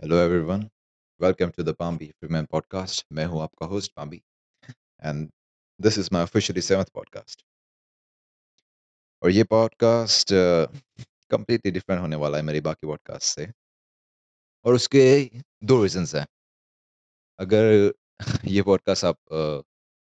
Hello everyone welcome to the Pambi Freeman podcast मैं हूँ आपका host Pambi and this is my officially seventh podcast और ये podcast completely different होने वाला है मेरी बाकी पॉडकास्ट से। और उसके दो रीजंस हैं। अगर ये पॉडकास्ट आप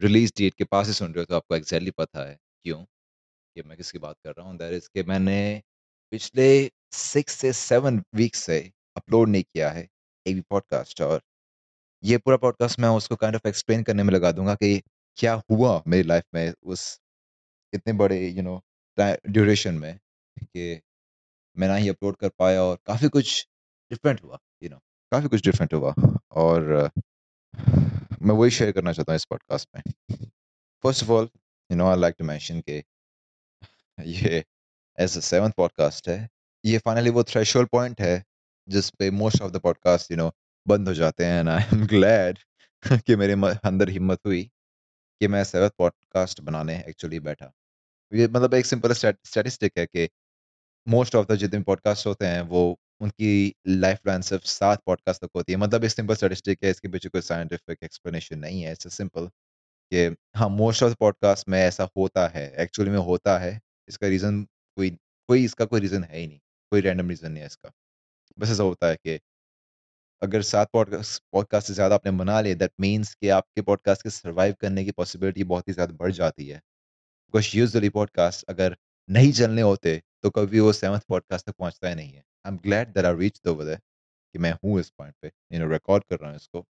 रिलीज़ डेट के पास ही सुन रहे हो तो आपको एग्जैक्टली पता है क्यों? कि मैं किसकी बात कर रहा हूँ? दैट इज़ कि मैंने पिछले सिक्स से सेवन वीक से अपलोड नहीं किया है एक भी पॉडकास्ट और ये पूरा पॉडकास्ट मैं उसको काइंड ऑफ़ एक्सप्लेन करने में लगा दूँगा कि क्या हुआ मेरी लाइफ में उस इतने बड़े यू नो ड्यूरेशन में कि मैं ना ही अपलोड कर पाया और काफ़ी कुछ डिफरेंट हुआ यू नो काफ़ी कुछ डिफरेंट हुआ और मैं वही शेयर करना चाहता हूँ इस पॉडकास्ट में। First of all you know I like to mention के ये एज अ सेवन पॉडकास्ट है, ये फाइनली वो थ्रेशोल्ड पॉइंट है जिस पे most of the podcast you know बंद हो जाते हैं एंड आई एम ग्लैड कि मेरे अंदर हिम्मत हुई कि मैं सेवंथ पॉडकास्ट बनाने एक्चुअली बैठा। ये मतलब एक सिंपल स्टैटिस्टिक है कि मोस्ट ऑफ़ द जितने पॉडकास्ट होते हैं, वो उनकी लाइफ लाइन सिर्फ़ सात पॉडकास्ट तक होती है। मतलब एक सिंपल स्टैटिस्टिक है, इसके पीछे कोई साइंटिफिक एक्सप्लेनेशन नहीं है इट्स सिंपल कि हाँ मोस्ट ऑफ़ द पॉडकास्ट में ऐसा होता है एक्चुअली में होता है, इसका रीज़न कोई कोई इसका कोई रीज़न है ही नहीं, कोई रैंडम रीज़न नहीं है इसका। बस ऐसा होता है कि अगर सात पॉडकास्ट पॉडकास्ट से ज़्यादा आपने बना लिए दैट मीन्स कि आपके पॉडकास्ट के सर्वाइव करने की पॉसिबिलिटी बहुत ही ज़्यादा बढ़ जाती है। बिकॉज़ यूजली पॉडकास्ट अगर नहीं चलने होते तो कभी वो सेवन्थ पॉडकास्ट तक पहुँचता ही नहीं है। I am glad that I reach over कि मैं हूँ इस पॉइंट पे यू नो रिकॉर्ड कर रहा हूँ इसको।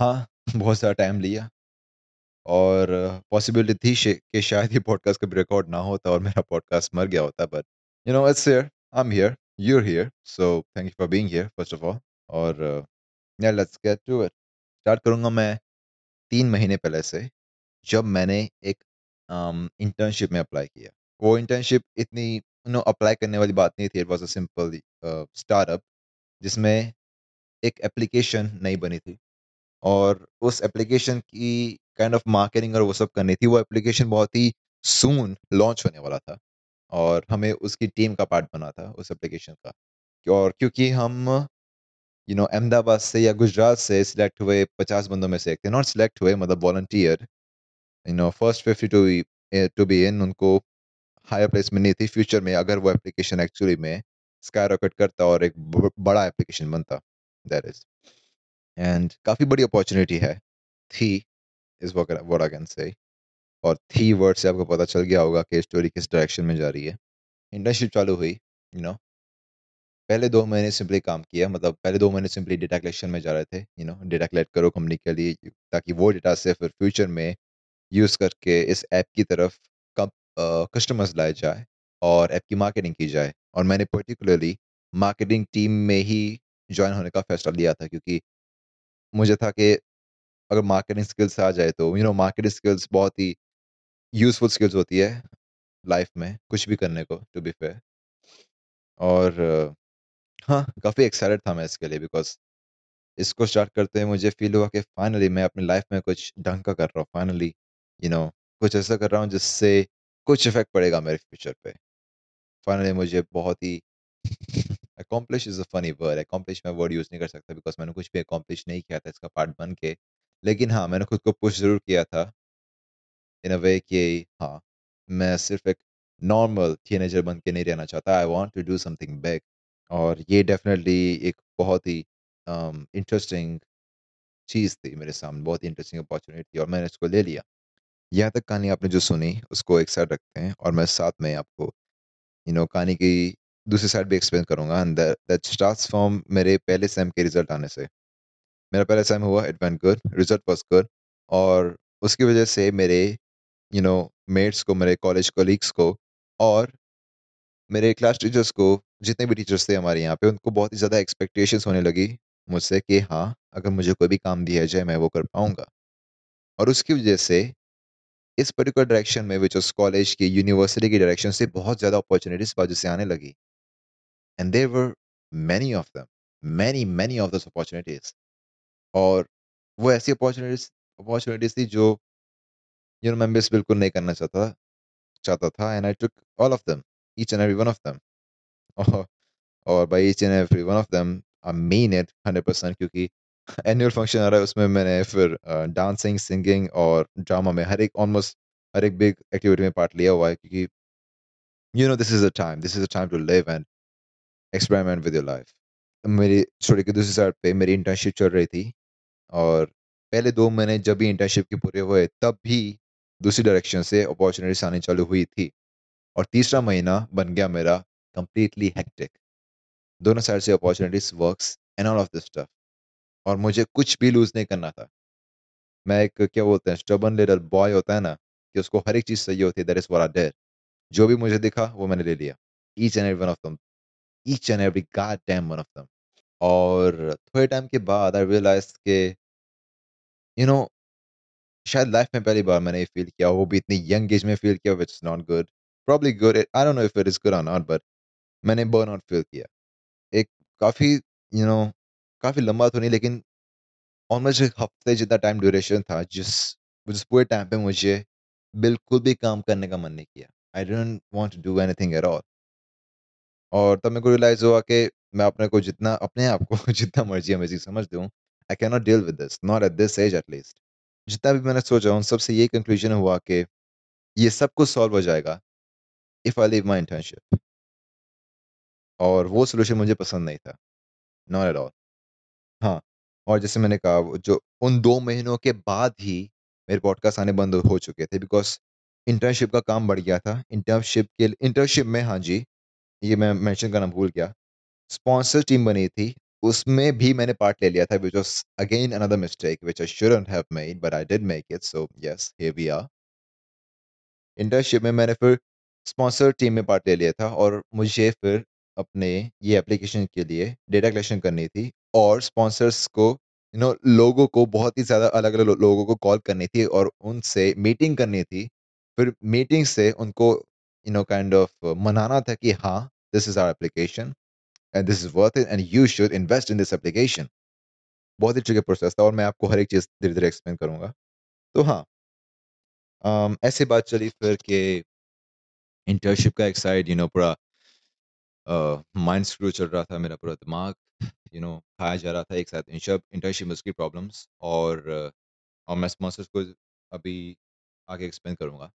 हाँ बहुत सारा टाइम लिया और पॉसिबिलिटी थी कि शायद ये पॉडकास्ट कभी रिकॉर्ड ना होता और मेरा पॉडकास्ट मर गया होता but you know it's here I am here you're here. So thank you for being here, first of all. और या let's get to it start करूँगा मैं तीन महीने पहले से जब मैंने एक इंटर्नशिप um, में अप्लाई किया वो इंटर्नशिप इतनी नो अप्लाई करने वाली बात नहीं थी it was a simple startup जिसमें एक एप्लीकेशन नई बनी थी और उस एप्लीकेशन की काइंड ऑफ़ मार्केटिंग और वो सब करनी थी वो एप्लीकेशन बहुत ही सून लॉन्च होने वाला था और हमें उसकी टीम का पार्ट बना था, उस एप्लीकेशन का। और क्योंकि हम यू नो अहमदाबाद से या गुजरात से सिलेक्ट हुए पचास बंदों में से एक थे नॉट सिलेक्ट हुए मतलब volunteer you know first fifty two to be in उनको हायर प्लेसमेंट नहीं थी फ्यूचर में, अगर वो एप्लीकेशन एक्चुअली में स्काई रॉकेट करता और एक बड़ा एप्लीकेशन बनता दैट इज़ एंड काफ़ी बड़ी अपॉर्चुनिटी है, थी इस वोट आई कैन से और थी वर्ड से आपको पता चल गया होगा कि स्टोरी किस डायरेक्शन में जा रही है। इंटर्नशिप चालू हुई यू नो पहले दो महीने सिंपली काम किया मतलब पहले दो महीने सिंपली डेटा कलेक्शन में जा रहे थे यू नो डेटा कलेक्ट करो कंपनी के लिए, ताकि वो डेटा से फिर फ्यूचर में यूज़ करके इस ऐप की तरफ़ कस्टमर्स लाए जाए और ऐप की मार्केटिंग की जाए। और मैंने पर्टिकुलरली मार्केटिंग टीम में ही ज्वाइन होने का फैसला लिया था, क्योंकि मुझे था कि अगर मार्केटिंग स्किल्स आ जाए तो यू नो मार्केटिंग स्किल्स बहुत ही यूजफुल स्किल्स होती है लाइफ में, कुछ भी करने को, टू बी फेयर। और हाँ काफ़ी एक्साइटेड था मैं इसके लिए बिकॉज़ इसको स्टार्ट करते हुए मुझे फील हुआ कि फाइनली मैं अपनी लाइफ में कुछ ढंग का कर रहा हूँ, फाइनली, यू नो, कुछ ऐसा कर रहा हूँ जिससे कुछ इफ़ेक्ट पड़ेगा मेरे फ्यूचर पे। फाइनली मुझे बहुत ही accomplish is a funny word accomplish मैं वर्ड यूज़ नहीं कर सकता बिकॉज़ मैंने कुछ भी अकॉम्प्लिश नहीं किया था इसका पार्ट बन के। लेकिन हाँ मैंने खुद को पुश ज़रूर किया था। इन अ वे कि हाँ मैं सिर्फ़ एक नॉर्मल टीनेजर बन के नहीं रहना चाहता। I want to do something big और ये डेफिनेटली एक बहुत ही इंटरेस्टिंग um, चीज़ थी मेरे सामने बहुत ही इंटरेस्टिंग अपॉर्चुनिटी थी और मैंने इसको ले लिया। यहाँ तक कहानी आपने जो सुनी उसको एक साइड रखते हैं और मैं साथ में आपको यू नो कहानी की दूसरी साइड भी एक्सप्लेन करूँगा। एंड दैट स्टार्ट्स फ्रॉम मेरे पहले सेम के रिज़ल्ट आने से। मेरा पहला सेम हुआ it went good result was good और उसकी वजह से मेरे यू नो मेट्स को, मेरे कॉलेज कोलीग्स को और मेरे क्लास टीचर्स को, जितने भी टीचर्स थे हमारे यहाँ पे, उनको बहुत ही ज़्यादा एक्सपेक्टेशंस होने लगी मुझसे कि हाँ अगर मुझे कोई भी काम दिया जाए, मैं वो कर पाऊँगा। और उसकी वजह से इस पर्टिकुलर डायरेक्शन में विच उस कॉलेज की यूनिवर्सिटी की डायरेक्शन से बहुत ज़्यादा अपॉर्चुनिटीज़ बाजू से आने लगी। And there were many of them many many of these opportunities और वो ऐसी अपॉर्चुनिटीज़ अपॉर्चुनिटीज़ थी जो यू नो मैं मिस बिल्कुल नहीं करना चाहता चाहता था and I took all of them each and every one of them और by each and every one of them I mean it 100% क्योंकि एनुअल फ़ंक्शन आ रहा है, उसमें मैंने फिर डांसिंग सिंगिंग और ड्रामा में हर एक ऑलमोस्ट हर एक बिग एक्टिविटी में पार्ट लिया हुआ है क्योंकि you know this is a time this is a time to live and experiment with your life मेरी स्टोरी की दूसरी साइड पे मेरी इंटर्नशिप चल रही थी और पहले दो महीने जब भी इंटर्नशिप के पूरे हुए, तब भी दूसरी डायरेक्शन से अपॉर्चुनिटीज़ आनी चालू हुई थी और तीसरा महीना बन गया मेरा कंप्लीटली हेक्टिक दोनों साइड से opportunities works and all of this stuff और मुझे कुछ भी लूज नहीं करना था। मैं एक क्या बोलते हैं स्टबन लिटल बॉय होता है ना, कि उसको हर एक चीज़ सही होती है that is what I did जो भी मुझे दिखा, वो मैंने ले लिया। Each and every one of them each and every god damn one of them और थोड़े टाइम के बाद आई रियलाइज़ के यू नो शायद लाइफ में पहली बार मैंने ये फील किया वो भी इतनी यंग एज में फील किया which is not good probably good I don't know if it is good और नॉट बट मैंने बर्न आउट फील किया एक काफ़ी यू नो काफ़ी लंबा तो नहीं, लेकिन ऑलमोस्ट एक हफ़्ते जितना टाइम ड्यूरेशन था, जिस जिस पूरे टाइम पे मुझे बिल्कुल भी काम करने का मन नहीं किया। I don't want to do anything at all और तब मेरे को रियलाइज़ हुआ कि मैं अपने को जितना, अपने आप को जितना मर्ज़ी अमेजिंग समझ दूँ I can not deal with this not at this age at least जितना भी मैंने सोचा, उन सबसे यही कंक्लूजन हुआ कि ये सब कुछ सॉल्व हो जाएगा if I leave my internship और वो सोल्यूशन मुझे पसंद नहीं था। नॉट एट ऑल हाँ और जैसे मैंने कहा, वो जो उन दो महीनों के बाद ही मेरे पॉडकास्ट आने बंद हो चुके थे बिकॉज़ इंटर्नशिप का काम बढ़ गया था। इंटर्नशिप के इंटर्नशिप में हाँ जी, ये मैं मेंशन करना भूल गया। स्पॉन्सर टीम बनी थी। उसमें भी मैंने पार्ट ले लिया था which was again another mistake which I shouldn't have made but I did make it so yes here we are internship में मैंने फिर स्पॉन्सर टीम में पार्ट ले लिया था, और मुझे फिर अपने ये एप्लीकेशन के लिए डेटा कलेक्शन करनी थी, और स्पॉन्सर्स को यू नो लोगों को बहुत ही ज़्यादा अलग अलग लोगों को कॉल करनी थी, और उनसे मीटिंग करनी थी। फिर मीटिंग से उनको यू नो काइंड ऑफ़ मनाना था कि हाँ this is our application and this is worth it and you should invest in this application बहुत ही ट्रिकी प्रोसेस था और मैं आपको हर एक चीज़ धीरे धीरे एक्सप्लेन करूँगा। तो हाँ। um, ऐसे बात चली फिर के इंटर्नशिप का एक साइड यू नो पूरा माइंड स्क्रू चल रहा था मेरा पूरा दिमाग यू नो खाया जा रहा था एक साथ इंटर्नशिप में उसकी प्रॉब्लम्स और और मैं स्पॉन्सर्स को अभी आगे एक्सप्लेन करूँगा।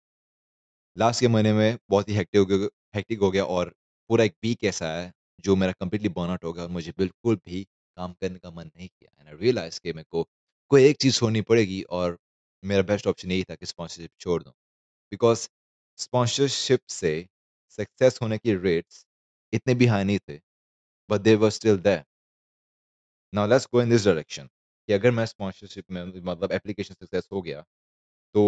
लास्ट के महीने में बहुत ही हेक्टिक हो गया हेक्टिक हो गया और पूरा एक वीक ऐसा है जो मेरा कम्प्लीटली बर्नआउट हो गया और मुझे बिल्कुल भी काम करने का मन नहीं किया। एंड आई रियलाइज़ कि मेरे को कोई एक चीज़ छोड़नी पड़ेगी और मेरा बेस्ट ऑप्शन यही था कि स्पॉन्सरशिप छोड़ दूँ। बिकॉज़ स्पॉन्सरशिप से सक्सेस होने की रेट्स इतने भी हाई नहीं थे but they were still there now let's go in this direction कि अगर मैं स्पॉन्सरशिप में मतलब एप्लीकेशन सक्सेस हो गया तो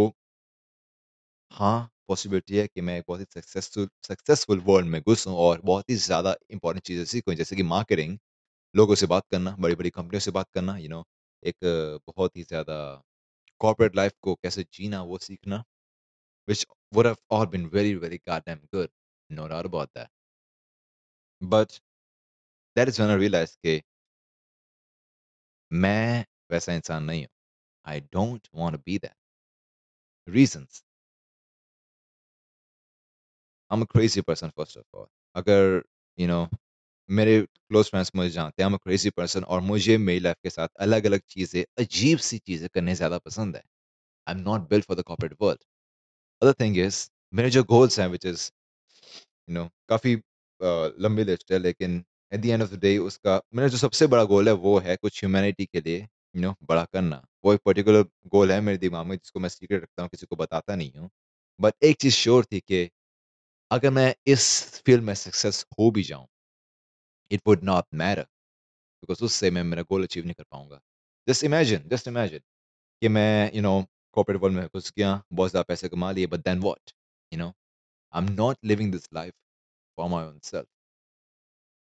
हाँ पॉसिबिलिटी है कि मैं एक बहुत ही सक्सेसफुल सक्सेसफुल वर्ल्ड में घुसूँ और बहुत ही ज़्यादा इंपॉर्टेंट चीज़ें सीखूँ जैसे कि मार्केटिंग लोगों से बात करना बड़ी बड़ी कंपनियों से बात करना यू you नो know, एक बहुत ही ज़्यादा कॉर्पोरेट लाइफ को कैसे जीना वो सीखना would have all been very very goddamn good no doubt about that. But that is when I realized कि मैं वैसा इंसान नहीं हूँ। I don't to be that. Reasons. I'm a crazy person, first of all. अगर, you know, मेरे close friends मुझे जानते हैं a crazy person और मुझे मेरी लाइफ के साथ अलग अलग चीज़ें अजीब सी चीज़ें करने ज़्यादा पसंद है। I'm not built for the corporate world other thing is, मेरे जो गोल्स हैं विच इज़ यू नो काफ़ी लंबी लिस्ट है, लेकिन at the end of the day उसका, मेरा जो सबसे बड़ा गोल है, वो है कुछ ह्यूमैनिटी के लिए यू नो बड़ा करना। वो एक पर्टिकुलर गोल है मेरे दिमाग में, जिसको मैं सीक्रेट रखता हूँ, किसी को बताता नहीं हूँ। बट एक चीज़ श्योर थी कि अगर मैं इस फ़ील्ड में सक्सेस हो भी जाऊँ it would not matter because उससे मैं मेरा गोल अचीव नहीं कर पाऊँगा। जस्ट इमेजिन जस्ट इमेजिन कि मैं यू नो कॉपरेट वर्ल्ड में घुस गया बहुत ज़्यादा पैसे कमा लिए but then what you know I am not living this life for my own self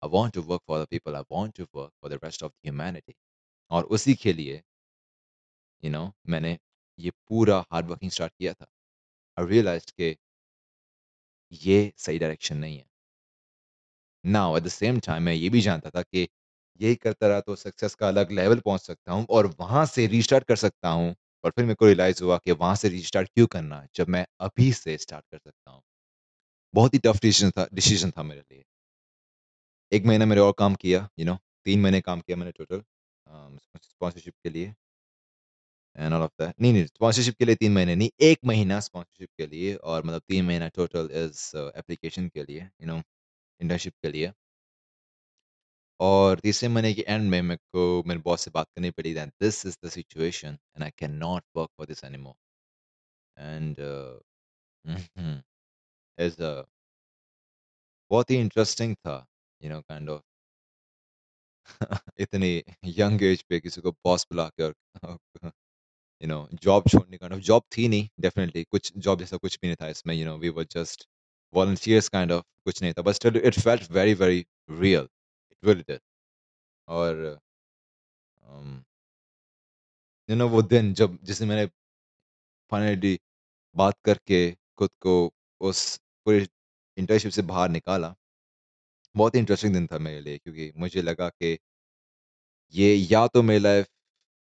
I want to work for the people I want to work for the rest of humanity और उसी के लिए you you no know, मैंने ये पूरा hard working start किया था। आई realize के ये सही डायरेक्शन नहीं है। Now, at the same time मैं ये भी जानता था कि यही करता रहा तो सक्सेस का अलग लेवल पहुँच सकता हूँ और वहाँ से रीस्टार्ट कर सकता हूँ और फिर मेरे को रियलाइज़ हुआ कि वहाँ से रीस्टार्ट क्यों करना जब मैं अभी से स्टार्ट कर सकता हूँ। बहुत ही टफ डिसीज़न था डिसीज़न था मेरे लिए। एक महीना मैंने और काम किया, यू नो, तीन महीने काम किया मैंने टोटल स्पॉन्सरशिप के लिए। एंड ऑल ऑफ़ दैट नहीं नहीं स्पॉन्सरशिप के लिए तीन महीने नहीं, एक महीना स्पॉन्सरशिप के लिए और मतलब तीन महीना टोटल इज़ एप्लीकेशन के लिए यू नो इंटर्नशिप के लिए। और तीसरे महीने के एंड में मेरे को, मेरे बॉस से बात करनी पड़ी that this is the situation and I can not work for this anymore and is बहुत ही इंटरेस्टिंग था यू नो काइंड ऑफ़ इतनी यंग एज पे किसी को बॉस बुला के और यू नो जॉब छोड़ने का जॉब थी नहीं डेफिनेटली कुछ जॉब जैसा कुछ भी नहीं था इसमें you know we were just volunteers kind of कुछ नहीं था, but still it felt very very real, it really did. और यू नो वो दिन जब जिसे मैंने फाइनली बात करके खुद को उस पूरी इंटर्नशिप से बाहर निकाला, बहुत ही इंटरेस्टिंग दिन था मेरे लिए, क्योंकि मुझे लगा कि ये या तो मेरी लाइफ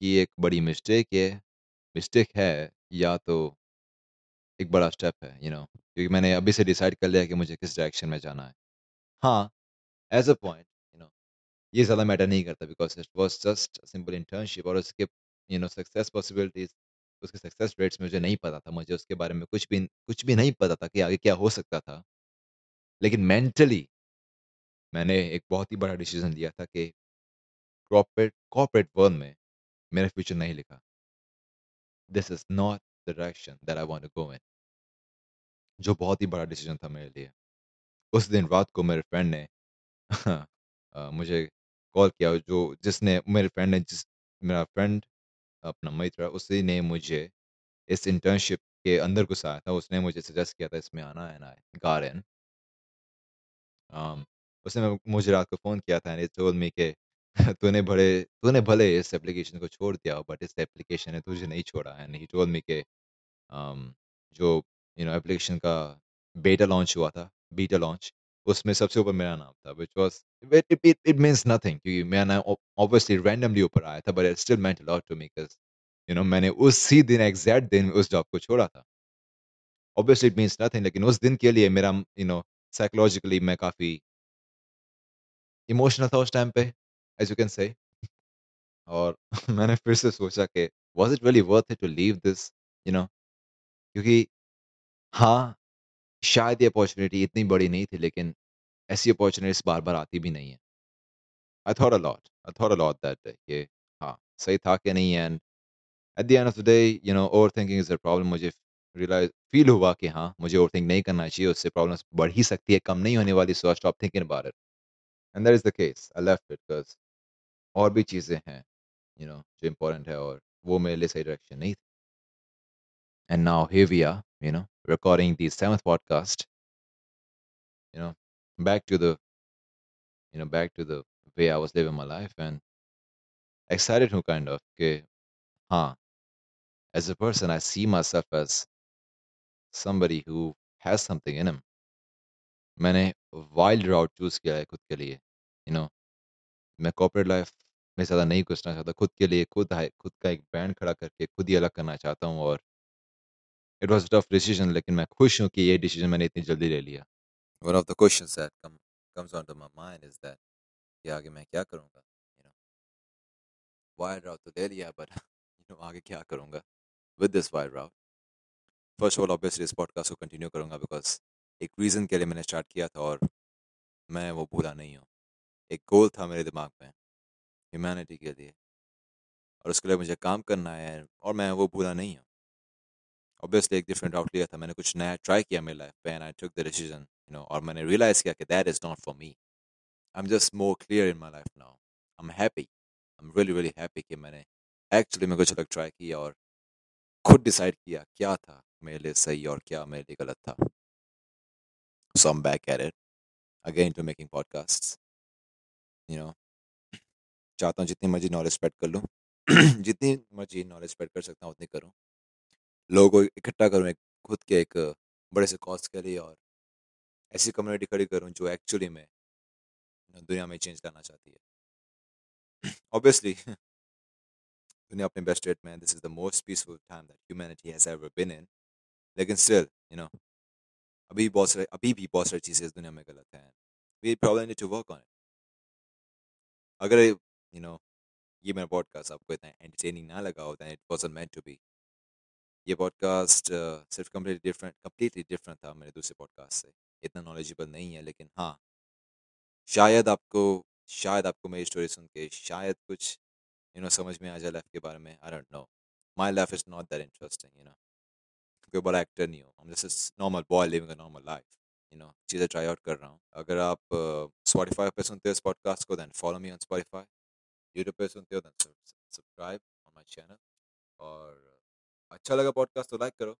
की एक बड़ी मिस्टेक है मिस्टेक है या तो एक बड़ा स्टेप है यू नो क्योंकि मैंने अभी से डिसाइड कर लिया कि मुझे किस डायरेक्शन में जाना है। हाँ as a point you know ये ज़्यादा मैटर नहीं करता because it was just simple internship और उसके यू नो सक्सेस पॉसिबिलिटीज उसके सक्सेस रेट्स मुझे नहीं पता था, मुझे उसके बारे में कुछ भी कुछ भी नहीं पता था कि आगे क्या हो सकता था। लेकिन मेंटली मैंने एक बहुत ही बड़ा डिसीज़न लिया था कि कॉर्पोरेट कॉर्पोरेट वर्ल्ड में मेरा फ्यूचर नहीं लिखा। This is not the direction that I want to go in जो बहुत ही बड़ा डिसीज़न था मेरे लिए। उस दिन रात को मेरे फ्रेंड ने मुझे कॉल किया जो जिसने, मेरे फ्रेंड ने जिस, मेरा फ्रेंड अपना मित्र उसी ने मुझे इस इंटर्नशिप के अंदर घुसाया था। उसने मुझे सजेस्ट किया था इसमें आना है ना गार इन उसने मुझे रात को फ़ोन किया था एंड टोल्ड मी के तूने बड़े, तूने भले इस एप्लीकेशन को छोड़ दिया हो बट इस एप्लीकेशन ने तुझे नहीं छोड़ा एंड ही टोल्ड मी के जो यू नो एप्लीकेशन का बेटा लॉन्च हुआ था बीटा लॉन्च उसमें सबसे ऊपर मेरा नाम था which was it it means nothing क्योंकि मेरा नाम ऑब्वियसली रैंडमली ऊपर आया था but it still meant lot to me because you know मैंने उसी दिन एग्जैक्ट दिन उस जॉब को छोड़ा था। ऑब्वियसली इट मीन्स नथिंग लेकिन उस दिन के लिए मेरा यू नो साइकोलॉजिकली मैं काफ़ी इमोशनल था उस टाइम पे। एज यू कैन से और मैंने फिर से सोचा कि was it really worth it to leave this you know क्योंकि हाँ शायद ये अपॉर्चुनिटी इतनी बड़ी नहीं थी, लेकिन ऐसी अपॉर्चुनिटीज़ बार बार आती भी नहीं है। I thought a lot I thought a that कि हाँ सही था कि नहीं? And at the end of the day you know over thinking is a problem मुझे रियलाइज़ फील हुआ कि हाँ मुझे ओवर थिंक नहीं करना चाहिए, उससे प्रॉब्लम्स बढ़ ही सकती है, कम नहीं होने वाली so I stop thinking about it and that is the case I left it because और भी चीज़ें हैं यू नो जो इम्पोर्टेंट है और वो मेरे लिए सही डायरेक्शन नहीं थी and now here we are you know, recording the seventh podcast, you know, back to the, you know, back to the way I was living my life and excited to kind of, okay, huh, as a person, I see myself as somebody who has something in him. मैंने wild राउट choose किया है खुद के लिए you know मैं corporate life में ज़्यादा नहीं घुसना चाहता, खुद के लिए, खुद खुद का एक बैंड खड़ा करके खुद ही अलग करना चाहता हूँ और इट वाज टफ डिसीज़न लेकिन मैं खुश हूँ कि ये डिसीज़न मैंने इतनी जल्दी ले लिया। One of the questions that come comes onto my mind is that, कि आगे मैं क्या करूँगा, you know? राउट तो ले लिया बट you आगे क्या करूँगा with this wide route? First of all, obviously इस पॉडकास्ट को कंटिन्यू करूँगा बिकॉज़ एक रीज़न के लिए मैंने स्टार्ट किया था और मैं वो भूला नहीं हूँ। एक गोल था मेरे दिमाग में। ह्यूमैनिटी के लिए और उसके लिए मुझे काम करना है और मैं वो भूला नहीं हूँ। ऑब्वियसली एक डिफरेंट राउट लिया था, मैंने कुछ नया ट्राई किया मेरी लाइफ पे and I took the decision you know और मैंने रियलाइज़ किया कि that is not for me I am just more clear in my life now I am happy I am really really happy कि मैंने actually में कुछ अलग try किया और खुद डिसाइड किया क्या था मेरे लिए सही और क्या मेरे लिए गलत था। So am back at it again to making podcast you know चाहता हूँ, जितनी मर्ज़ी नॉलेज स्प्रेड कर लूँ, जितनी मर्ज़ी नॉलेज स्प्रेड कर सकता हूँ, उतनी करूँ। लोगों को इकट्ठा करूँ, एक खुद के एक बड़े से कॉज के लिए और ऐसी कम्युनिटी खड़ी करूँ, जो एक्चुअली में दुनिया में चेंज करना चाहती है। ऑब्वियसली दुनिया अपने बेस्ट रेट में this is the most peaceful time that humanity has ever been in लेकिन स्टिल यू नो अभी बहुत सारे, अभी भी बहुत सारी चीज़ें इस दुनिया में गलत हैं। We problem to work on it अगर यू नो ये मेरा पॉडकास्ट आपको इतना एंटरटेनिंग ना लगा हो than it was meant to be ये पॉडकास्ट सिर्फ़ कम्प्लीटली डिफरेंट कम्प्लीटली डिफरेंट था मेरे दूसरे पॉडकास्ट से। इतना नॉलेजेबल नहीं है, लेकिन हाँ। शायद आपको शायद आपको मेरी स्टोरी सुन के, शायद कुछ यू नो समझ में आ जाए लाइफ के बारे में I don't know my life is not that interesting you know कोई बड़ा एक्टर नहीं हूँ। Just normal boy living normal life you know चीज़ें ट्राई आउट कर रहा हूँ। अगर आप स्पॉटिफाई पर सुनते हो इस पॉडकास्ट को then follow me on Spotify YouTube पे सुनते हो सब्सक्राइब ऑन माय चैनल और अच्छा लगा पॉडकास्ट तो लाइक करो।